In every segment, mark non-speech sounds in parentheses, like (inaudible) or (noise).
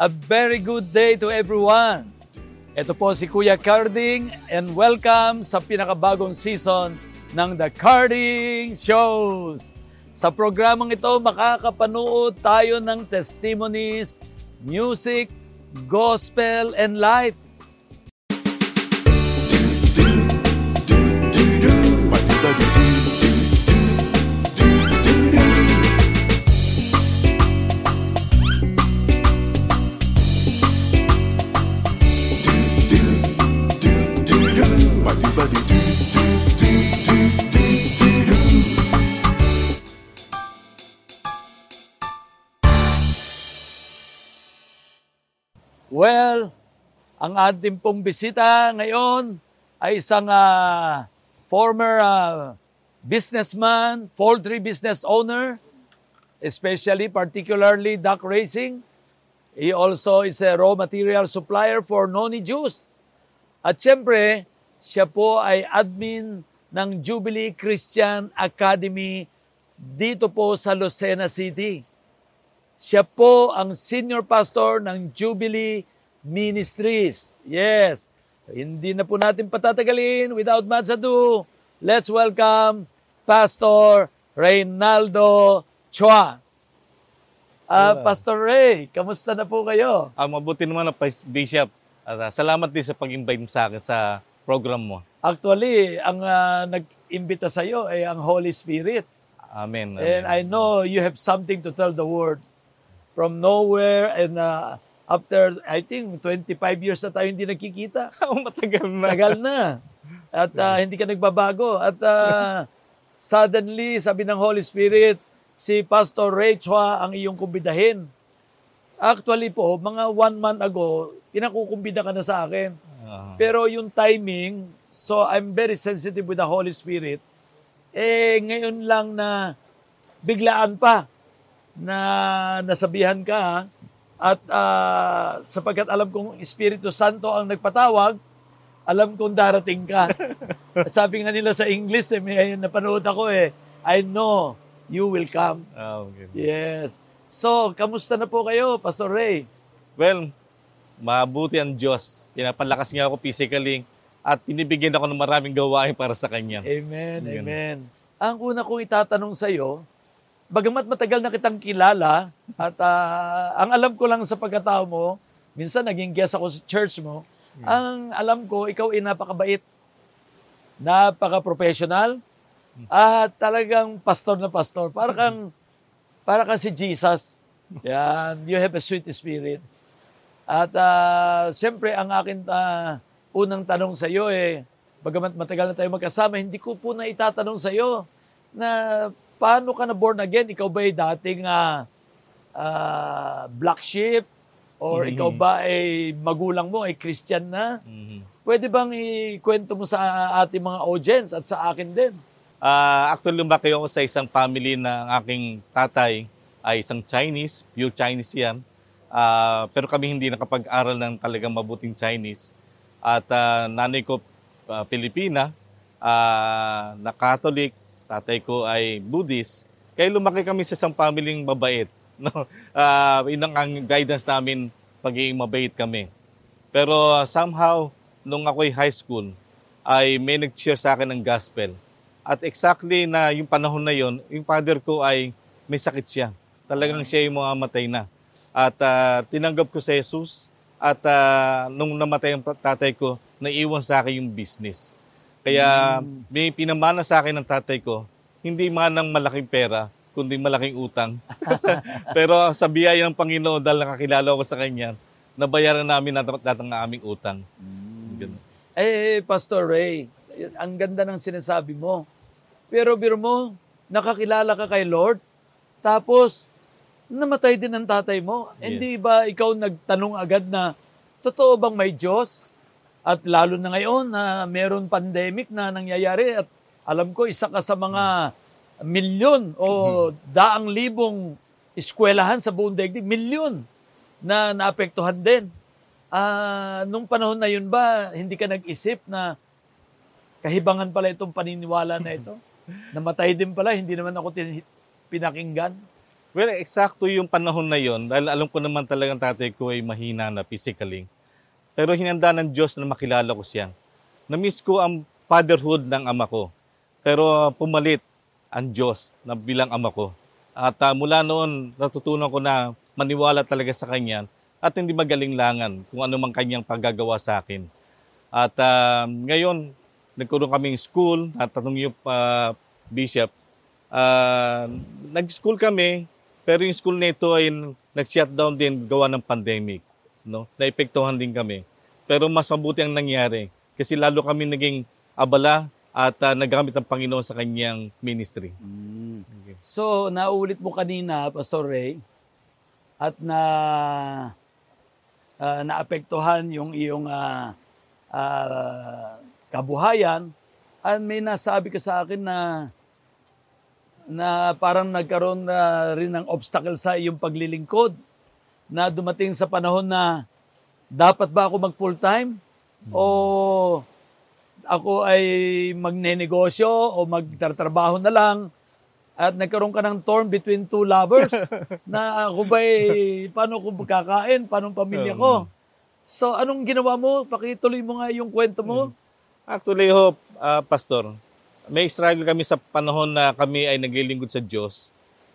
A very good day to everyone. Ito po si Kuya Carding and welcome sa pinakabagong season ng The Carding Shows. Sa programang ito, makakapanood tayo ng testimonies, music, gospel, and life. Well, ang ating pong bisita ngayon ay isang ah, former ah, businessman, poultry business owner, especially particularly duck racing. He also is a raw material supplier for Noni Juice. At syempre, siya po ay admin ng Jubilee Christian Academy dito po sa Lucena City. Siya po ang senior pastor ng Jubilee Ministries. Yes. Hindi na po natin patatagalin. Without much ado, let's welcome Pastor Reynaldo Chua. Yeah. Pastor Ray, kamusta na po kayo? Ah, mabuti naman na Bishop. At ah, salamat din sa pag-invite sa akin sa program mo. Actually, ang ah, nag-imbita sa iyo ay ang Holy Spirit. Amen. And I know you have something to tell the world. From nowhere and uh, after, I think, 25 years na tayo hindi nakikita. (laughs) Oh, matagal na. Tagal na. At uh, hindi ka nagbabago. At uh, suddenly, sabi ng Holy Spirit, si Pastor Ray Chua ang iyong kumbidahin. Actually po, mga one month ago, pinakukumbida ka na sa akin. Ah, Pero yung timing, so I'm very sensitive with the Holy Spirit. Eh, ngayon lang na biglaan pa na nasabihan ka at ah, sapagkat alam kong Espiritu Santo ang nagpatawag, alam kong darating ka. (laughs) Sabi nga nila sa English, eh, may napanood ako eh, I know you will come. ah, okay. Yes. So, kamusta na po kayo, Pastor Ray? Well, mabuti ang Diyos. Pinapalakas niya ako physically at pinibigyan ako ng maraming gawain para sa Kanya. Amen, Yun. amen. Ang una kong itatanong sa iyo, bagamat matagal na kitang kilala at ah, ang alam ko lang sa pagkatao mo, minsan naging guest ako sa church mo, ang alam ko, ikaw ay napakabait, napaka-professional, at talagang pastor na pastor. Para kang, para kang si Jesus. Yan, you have a sweet spirit. At ah, siyempre, ang akin ah, unang tanong sa iyo eh, bagamat matagal na tayo magkasama, hindi ko po na itatanong sa iyo na paano ka na born again? Ikaw ba ay dating ah, ah, black sheep? Or Mhm. ikaw ba ay magulang mo ay Christian na? Mhm. Pwede bang ikwento mo sa ating mga audience at sa akin din? Ah, actually, lumaki ako sa isang family na ang aking tatay ay isang Chinese, pure Chinese yan. Ah, pero kami hindi nakapag-aral ng talagang mabuting Chinese. At ah, nanay ko ah, Pilipina, ah, na Catholic, tatay ko ay Buddhist. Kaya lumaki kami sa isang family mabait. (laughs) No? Ah, yun ang, guidance namin pagiging mabait kami. Pero ah, somehow, nung ako'y high school, ay may nag-share sa akin ng gospel. At exactly na yung panahon na yon, yung father ko ay may sakit siya. Talagang siya yung mga matay na. At ah, tinanggap ko sa Jesus at ah, nung namatay ang tatay ko, naiwan sa akin yung business. Kaya Mm. may pinamana sa akin ng tatay ko, hindi man ng malaking pera, kundi malaking utang. (laughs) Pero sa biyaya ng Panginoon, dahil nakakilala ko sa Kanya, nabayaran namin natin ang aming utang. Ganun. Eh, Pastor Ray, ang ganda ng sinasabi mo. Pero biro mo, nakakilala ka kay Lord, tapos namatay din ang tatay mo. Yes. Hindi ba ikaw nagtanong agad na, totoo bang may Diyos? At lalo na ngayon na meron pandemic na nangyayari at alam ko isa ka sa mga milyon o daang libong eskwelahan sa buong daigdig, milyon na naapektuhan din. Ah, nung panahon na yun ba, hindi ka nag-isip na kahibangan pala itong paniniwala na ito? (laughs) Namatay din pala, hindi naman ako tin- pinakinggan. Well, eksakto yung panahon na yon dahil alam ko naman talagang tatay ko ay mahina na physically. Pero hinanda ng Diyos na makilala ko siya. Na-miss ko ang fatherhood ng ama ko. Pero pumalit ang Diyos na bilang ama ko. At uh, mula noon, natutunan ko na maniwala talaga sa Kanya at hindi magaling-langan kung ano mang Kanyang paggagawa sa akin. At uh, ngayon, nagkaroon kaming school, natanong yung uh, bishop, uh, nag-school kami, pero yung school nito ay nag-shutdown din gawa ng pandemic. No? Naepektuhan din kami. Pero mas mabuti ang nangyari kasi lalo kami naging abala at uh, nagamit ang Panginoon sa kanyang ministry. Mm. Okay. So, naulit mo kanina, Pastor Ray, at na uh, naapektuhan yung iyong uh, uh, kabuhayan, at may nasabi ka sa akin na na parang nagkaroon na rin ng obstacle sa iyong paglilingkod na dumating sa panahon na dapat ba ako mag full time hmm. o ako ay magnenegosyo o magtatrabaho na lang at nagkaroon ka ng torn between two lovers (laughs) na ako ba paano ko kakain, paano pamilya ko. So anong ginawa mo? Pakituloy mo nga yung kwento mo. Hmm. Actually ho, uh, pastor, may struggle kami sa panahon na kami ay naglilingkod sa Diyos.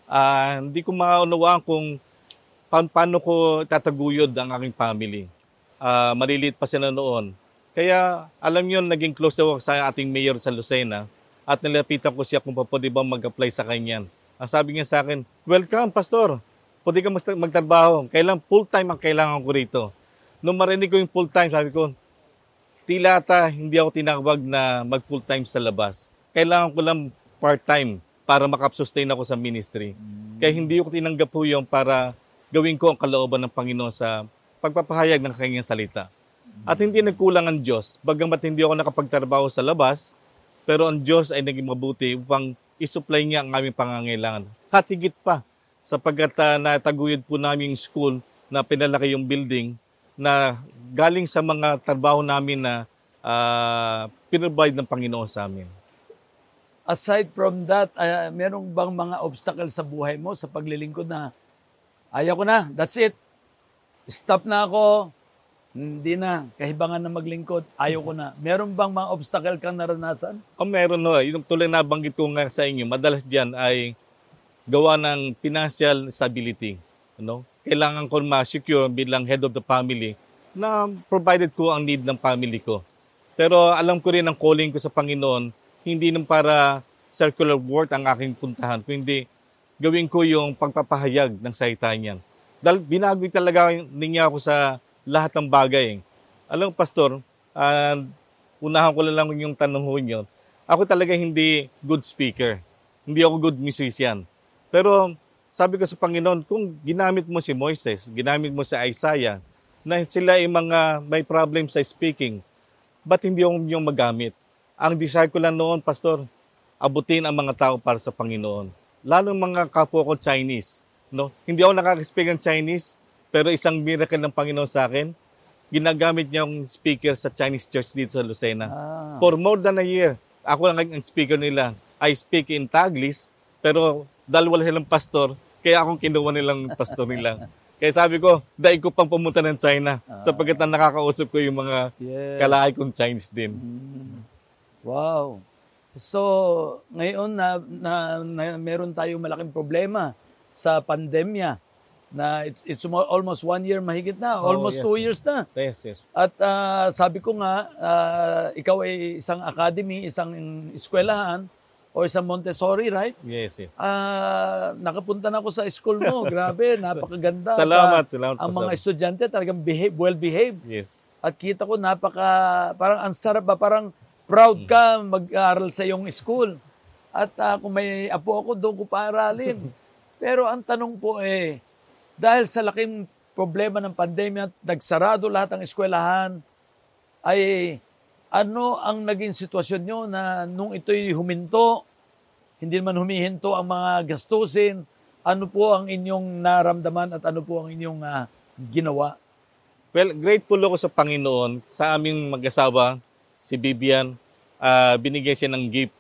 Uh, hindi ko maunawaan kung pa- paano ko tataguyod ang aking family. Uh, maliliit pa sila noon. Kaya alam niyo naging close ako sa ating mayor sa Lucena at nilapitan ko siya kung pwede ba mag-apply sa kanyan. Ang sabi niya sa akin, welcome, pastor. Pwede ka magtrabaho. Kailang full-time ang kailangan ko rito. Nung marinig ko yung full-time, sabi ko, tila ata hindi ako tinawag na mag-full-time sa labas. Kailangan ko lang part-time para makapsustain ako sa ministry. Kaya hindi ko tinanggap po yung para gawin ko ang kalooban ng Panginoon sa pagpapahayag ng kanyang salita. At hindi nagkulang ang Diyos, bagamat hindi ako nakapagtrabaho sa labas, pero ang Diyos ay naging mabuti upang isupply niya ang aming pangangailangan. At higit pa, sapagkat uh, nataguyod po namin yung school na pinalaki yung building na galing sa mga trabaho namin na uh, pinrovide ng Panginoon sa amin. Aside from that, uh, merong bang mga obstacle sa buhay mo sa paglilingkod na ayaw ko na, that's it. Stop na ako, hindi na, kahibangan na maglingkod, ayaw ko na. Meron bang mga obstacle kang naranasan? Oh, meron no. Yung tuloy na banggit ko nga sa inyo, madalas diyan ay gawa ng financial stability. No? Kailangan ko ma-secure bilang head of the family na provided ko ang need ng family ko. Pero alam ko rin ang calling ko sa Panginoon, hindi nang para circular work ang aking puntahan, kundi gawin ko yung pagpapahayag ng salita niyan. Dahil binago talaga niya ako sa lahat ng bagay. Alam, Pastor, uh, unahan ko lang yung tanong ho. Ako talaga hindi good speaker. Hindi ako good musician. Pero sabi ko sa Panginoon, kung ginamit mo si Moises, ginamit mo si Isaiah, na sila ay mga may problem sa speaking, ba't hindi ako yung magamit? Ang desire ko lang noon, Pastor, abutin ang mga tao para sa Panginoon. Lalo mga kapwa ko Chinese. No? Hindi ako nakaka-speak ng Chinese, pero isang miracle ng Panginoon sa akin, ginagamit niya yung speaker sa Chinese church dito sa Lucena. Ah. For more than a year, ako lang ang speaker nila. I speak in Taglish, pero dahil wala silang pastor, kaya akong kinuha nilang pastor nila. (laughs) Kaya sabi ko, dahil ko pang pumunta ng China ah. sapagkat na nakakausap ko yung mga yes. kalahay kong Chinese din. Mm. Wow. So, ngayon na, na, na meron tayong malaking problema sa pandemya na it, it's almost one year mahigit na, oh, almost yes. two years na. Yes, yes. At uh, sabi ko nga, uh, ikaw ay isang academy, isang eskwelahan, o isang Montessori, right? Yes, yes. Uh, nakapunta na ako sa school mo. (laughs) Grabe, napakaganda. salamat, salamat. Ang mga estudyante talagang behave, well-behaved. Yes. At kita ko napaka, parang ang sarap ba, parang proud ka mag-aaral sa iyong school. At uh, kung may apo ako, doon ko paaralin. (laughs) Pero ang tanong po eh, dahil sa laking problema ng pandemya, nagsarado lahat ng eskwelahan, ay ano ang naging sitwasyon nyo na nung ito'y huminto, hindi man humihinto ang mga gastusin, ano po ang inyong naramdaman at ano po ang inyong uh, ginawa? Well, grateful ako sa Panginoon, sa aming mag-asawa, si Bibian, uh, binigyan siya ng gift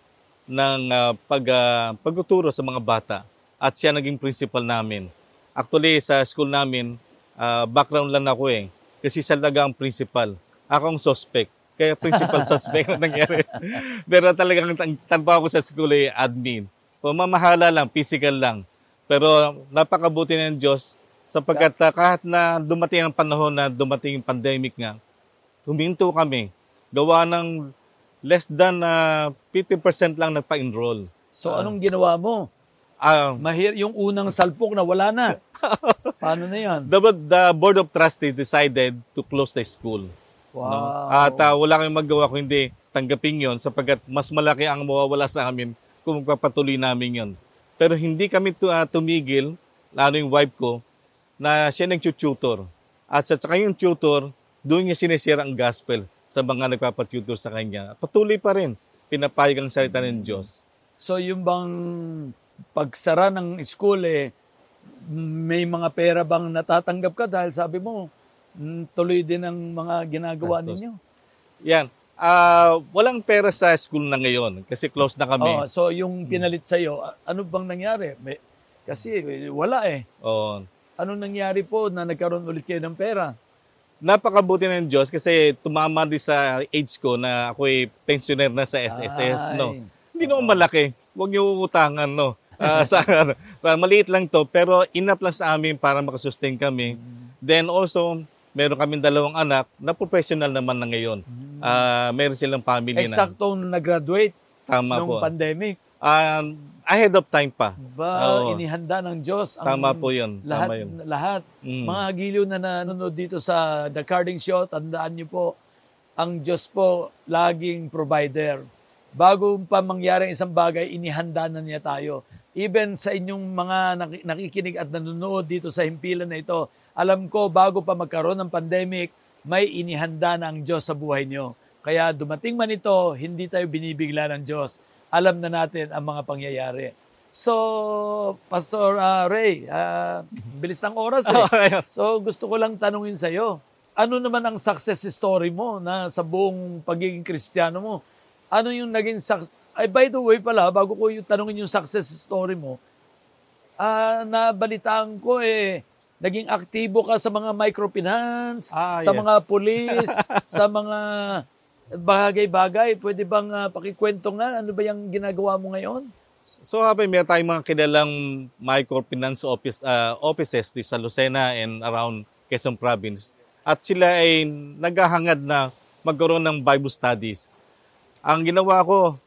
ng uh, pag, uh, pagtuturo sa mga bata. at siya naging principal namin. Actually, sa school namin, ah, background lang ako eh. Kasi siya talaga ang principal. Ako ang suspect. Kaya principal (laughs) suspect na nangyari. (laughs) Pero talagang ang tanpa ako sa school eh, admin. Pamamahala lang, physical lang. Pero napakabuti ng Diyos sapagkat ah, kahit na dumating ang panahon na dumating yung pandemic nga, huminto kami. Gawa ng less than ah, 50% lang nagpa-enroll. So Ah. anong ginawa mo? Ah, Mahir yung unang salpok na wala na. (laughs) Paano na yan? the, the Board of Trustees decided to close the school. Wow. No? At ah, wala kayong magawa kung hindi tanggapin yon sapagkat mas malaki ang mawawala sa amin kung magpapatuloy namin yon. Pero hindi kami tu- ah, tumigil, lalo yung wife ko, na siya nag-tutor. At sa saka yung tutor, doon niya sinisira ang gospel sa mga nagpapatutor sa kanya. Patuloy pa rin, pinapayag ang salita ng Diyos. So yung bang pagsara ng school eh, may mga pera bang natatanggap ka dahil sabi mo, mm, tuloy din ang mga ginagawa Gastos. ninyo. Yan. Ah, walang pera sa school na ngayon kasi close na kami. Oh, so yung pinalit sa iyo, ano bang nangyari? May, kasi wala eh. Oo. Ano nangyari po na nagkaroon ulit kayo ng pera? Napakabuti ng Diyos kasi tumama din sa age ko na ako'y pensioner na sa SSS, no. Ay. Hindi naman malaki. Huwag niyo utangan, no. Ah, (laughs) sa, sa- maliit lang to, pero enough lang sa amin para makasustain kami. Then also, meron kaming dalawang anak na professional naman na ngayon. Ah, meron silang family na. Eksaktong nag-graduate Tama nung po. pandemic. Um, ahead of time pa. Ba, Oo. inihanda ng Diyos ang Tama po yun. lahat, Tama yun. lahat. Mm. Mga giliw na nanonood dito sa The Carding Show, tandaan niyo po, ang Diyos po laging provider. Bago pa mangyari ang isang bagay, inihanda na niya tayo. Even sa inyong mga naki- nakikinig at nanonood dito sa himpilan na ito, alam ko bago pa magkaroon ng pandemic, may inihanda na ang Diyos sa buhay niyo. Kaya dumating man ito, hindi tayo binibigla ng Diyos. Alam na natin ang mga pangyayari. So, Pastor ah, Ray, ah, bilis ng oras eh. So gusto ko lang tanungin sa iyo, ano naman ang success story mo na sa buong pagiging Kristiyano mo? Ano yung naging success? Ay, by the way pala, bago ko yung tanungin yung success story mo, ah nabalitaan ko eh, naging aktibo ka sa mga microfinance, Ah, sa yes. mga pulis, (laughs) sa mga bagay-bagay. Pwede bang ah, pakikwento nga, ano ba yung ginagawa mo ngayon? So habang meron tayong mga kilalang microfinance office, ah, offices di sa Lucena and around Quezon Province. At sila ay naghahangad na magkaroon ng Bible studies. Ang ginawa ko,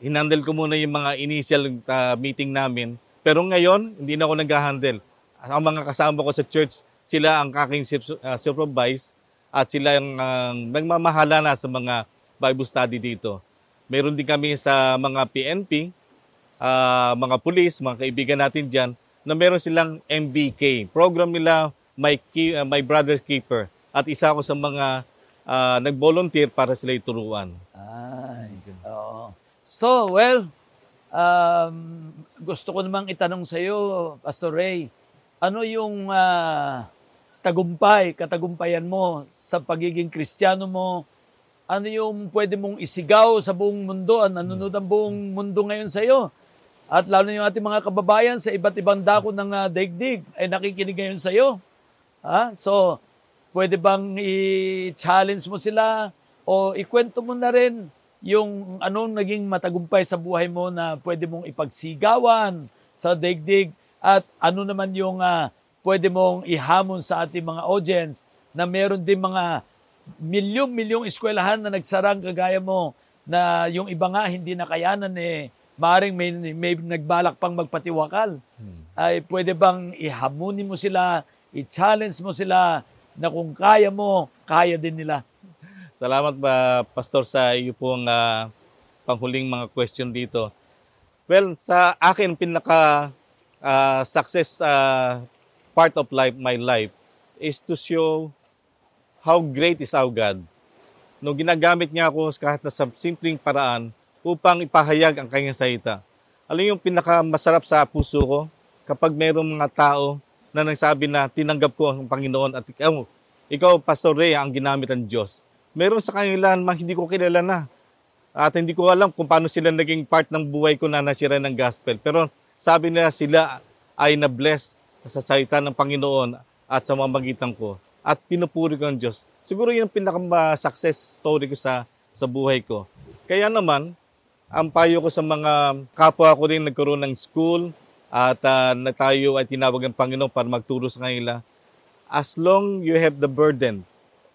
hinandle ko muna yung mga initial ah, meeting namin. Pero ngayon, hindi na ako nag-handle. Ang mga kasama ko sa church, sila ang aking sup- supervise at sila ang ah, nagmamahala na sa mga Bible study dito. Meron din kami sa mga PNP, ah, mga pulis, mga kaibigan natin dyan, na meron silang MBK. Program nila, My, Ki- ah, My Brother's Keeper. At isa ako sa mga ah, nag-volunteer para sila ituruan. Ay, oo. So, well, um, gusto ko namang itanong sa iyo, Pastor Ray, ano yung ah, tagumpay, katagumpayan mo sa pagiging Kristiyano mo? Ano yung pwede mong isigaw sa buong mundo? Ang nanonood ang buong mundo ngayon sa iyo? At lalo yung ating mga kababayan sa iba't ibang dako ng ah, daigdig ay nakikinig ngayon sa iyo. Ha? So, pwede bang i-challenge mo sila o ikwento mo na rin yung anong naging matagumpay sa buhay mo na pwede mong ipagsigawan sa daigdig at ano naman yung ah, pwede mong ihamon sa ating mga audience na meron din mga milyong-milyong eskwelahan na nagsarang kagaya mo na yung iba nga hindi nakayanan eh maring may, may nagbalak pang magpatiwakal ay pwede bang ihamunin mo sila, i-challenge mo sila na kung kaya mo, kaya din nila. Salamat ba, Pastor, sa iyo pong ah, panghuling mga question dito. Well, sa akin, pinaka ah, success ah, part of life, my life, is to show how great is our God. No, ginagamit niya ako kahit na sa simpleng paraan upang ipahayag ang kanyang salita. Alam yung pinaka masarap sa puso ko kapag mayroong mga tao na nagsabi na tinanggap ko ang Panginoon at ikaw, ikaw Pastor Ray, ang ginamit ng Diyos. Meron sa kanila na hindi ko kilala na. At hindi ko alam kung paano sila naging part ng buhay ko na nasira ng gospel. Pero sabi nila sila ay na-bless sa salita ng Panginoon at sa mamagitan ko at pinupuri ko ang Diyos. Siguro yun ang pinaka-success story ko sa, sa buhay ko. Kaya naman, ang payo ko sa mga kapwa ko rin nagkaroon ng school at uh, na tayo ay tinawag ng Panginoon para magturo sa kanila. As long you have the burden,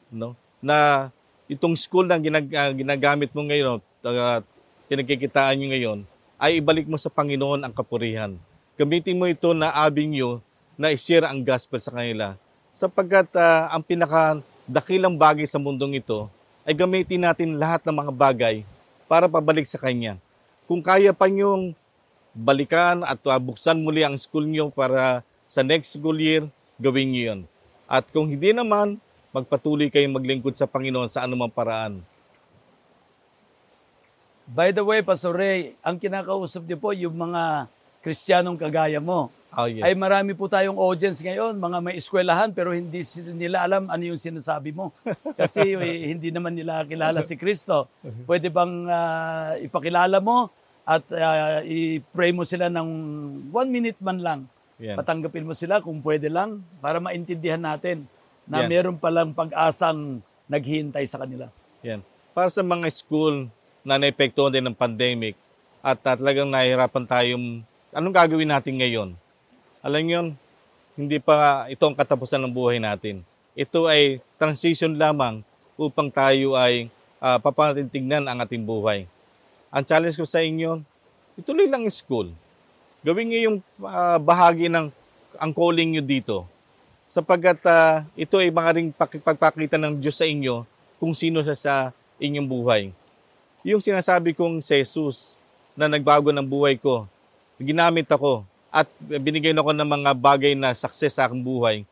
no, na itong school na ginag, uh, ginagamit mo ngayon, uh, pinagkikitaan nyo ngayon, ay ibalik mo sa Panginoon ang kapurihan. Gamitin mo ito na avenue na i-share ang gospel sa kanila. Sapagkat uh, ang pinakadakilang bagay sa mundong ito ay gamitin natin lahat ng mga bagay para pabalik sa Kanya. Kung kaya pa niyong balikan at uh, buksan muli ang school niyo para sa next school year, gawin niyo yun. At kung hindi naman, magpatuloy kayong maglingkod sa Panginoon sa anumang paraan. By the way, Pastor Ray, ang kinakausap niyo po yung mga Kristiyanong kagaya mo. Oh, yes. Ay marami po tayong audience ngayon, mga may eskwelahan pero hindi nila alam ano yung sinasabi mo. (laughs) Kasi eh, hindi naman nila kilala si Kristo. Pwede bang uh, ipakilala mo at uh, i-pray mo sila ng one minute man lang. Yan. Patanggapin mo sila kung pwede lang para maintindihan natin na Yan. meron palang pag-asang naghihintay sa kanila. Yan. Para sa mga school na naepektuhan din ng pandemic at uh, talagang nahihirapan tayong anong gagawin natin ngayon? Alam niyo, hindi pa ito ang katapusan ng buhay natin. Ito ay transition lamang upang tayo ay uh, papatintignan ang ating buhay. Ang challenge ko sa inyo, ituloy lang school. Gawin niyo yung uh, bahagi ng ang calling niyo dito. Sapagkat uh, ito ay mga ring pagpakita ng Diyos sa inyo kung sino siya sa inyong buhay. Yung sinasabi kong si Jesus na nagbago ng buhay ko, ginamit ako at binigyan ako ng mga bagay na success sa aking buhay,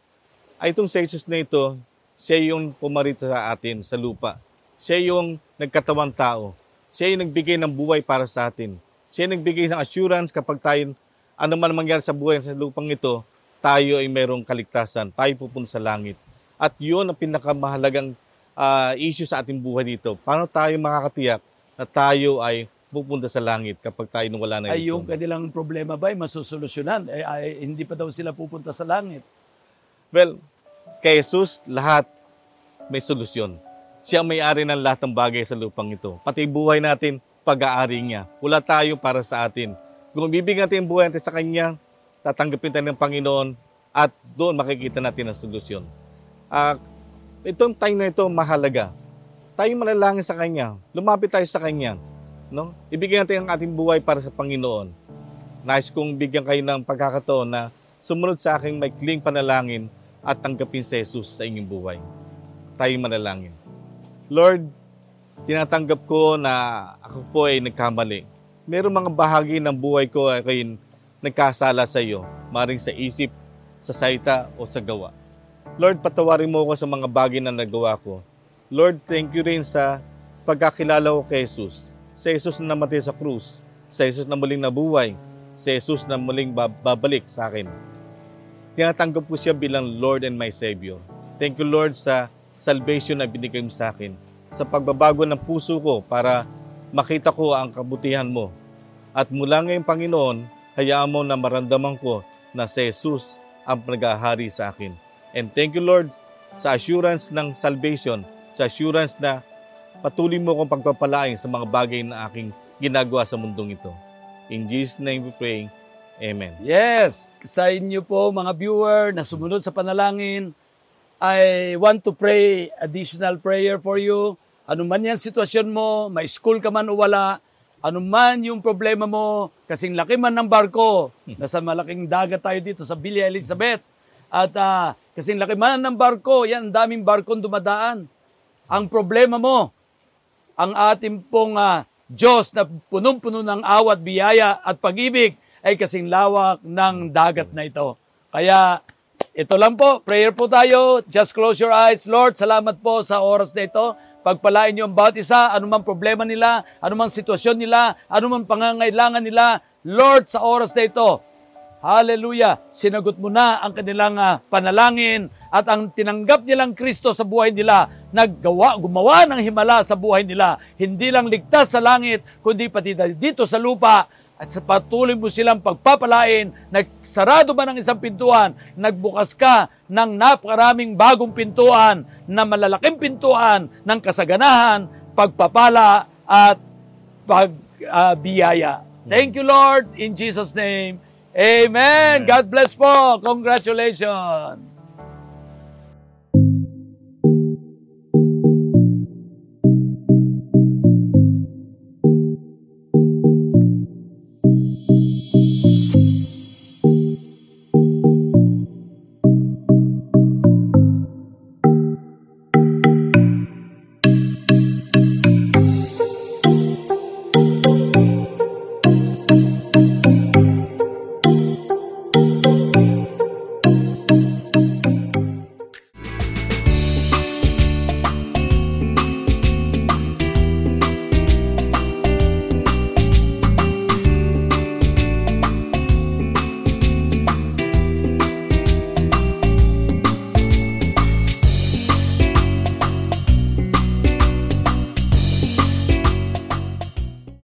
ay itong si na ito, siya yung pumarito sa atin sa lupa. Siya yung nagkatawang tao. Siya yung nagbigay ng buhay para sa atin. Siya yung nagbigay ng assurance kapag tayo, ano man mangyari sa buhay sa lupang ito, tayo ay mayroong kaligtasan. Tayo pupunta sa langit. At yun ang pinakamahalagang uh, issue sa ating buhay dito. Paano tayo makakatiyak na tayo ay pupunta sa langit kapag tayo nung wala na. Ay yung kanilang problema ba ay masusolusyonan? Ay, ay, hindi pa daw sila pupunta sa langit. Well, kay Jesus, lahat may solusyon. Siya ang may-ari ng lahat ng bagay sa lupang ito. Pati buhay natin, pag-aari niya. Wala tayo para sa atin. Kung bibigyan natin ang buhay natin sa Kanya, tatanggapin tayo ng Panginoon at doon makikita natin ang solusyon. Uh, itong time na ito mahalaga. Tayo manalangin sa Kanya. Lumapit tayo sa Kanya No? Ibigay natin ang ating buhay para sa Panginoon. Nais kong bigyan kayo ng pagkakataon na sumunod sa aking maikling panalangin at tanggapin si Jesus sa inyong buhay. Tayo manalangin. Lord, tinatanggap ko na ako po ay nagkamali. Meron mga bahagi ng buhay ko ay nagkasala sa iyo, maring sa isip, sa salita o sa gawa. Lord, patawarin mo ako sa mga bagay na nagawa ko. Lord, thank you rin sa pagkakilala ko kay Jesus sa Jesus na namatay sa krus, sa Jesus na muling nabuhay, sa Jesus na muling babalik sa akin. Tinatanggap ko siya bilang Lord and my Savior. Thank you Lord sa salvation na binigay mo sa akin, sa pagbabago ng puso ko para makita ko ang kabutihan mo. At mula ngayong Panginoon, hayaan mo na maramdaman ko na si Jesus ang nagahari sa akin. And thank you Lord sa assurance ng salvation, sa assurance na Patuloy mo akong pagpapalain sa mga bagay na aking ginagawa sa mundong ito. In Jesus' name we pray. Amen. Yes, sa inyo po mga viewer na sumunod sa panalangin, I want to pray additional prayer for you. Ano man yan sitwasyon mo, may school ka man o wala, ano man yung problema mo, kasing laki man ng barko, (laughs) nasa malaking dagat tayo dito sa Villa Elizabeth, at uh, kasing laki man ng barko, yan, daming barkong dumadaan. Ang problema mo, ang ating pong uh, Diyos na punong-puno ng awat, biyaya at pag-ibig ay kasing lawak ng dagat na ito. Kaya ito lang po, prayer po tayo. Just close your eyes. Lord, salamat po sa oras na ito. Pagpalain niyo ang bawat isa, anumang problema nila, anumang sitwasyon nila, anumang pangangailangan nila. Lord, sa oras na ito, Hallelujah! Sinagot mo na ang kanilang uh, panalangin at ang tinanggap nilang Kristo sa buhay nila, naggawa, gumawa ng himala sa buhay nila. Hindi lang ligtas sa langit, kundi pati dito sa lupa, at sa patuloy mo silang pagpapalain, nagsarado ba ng isang pintuan, nagbukas ka ng napakaraming bagong pintuan na malalaking pintuan ng kasaganahan, pagpapala at pagbiyaya. Thank you, Lord, in Jesus' name. Amen. God bless po. Congratulations.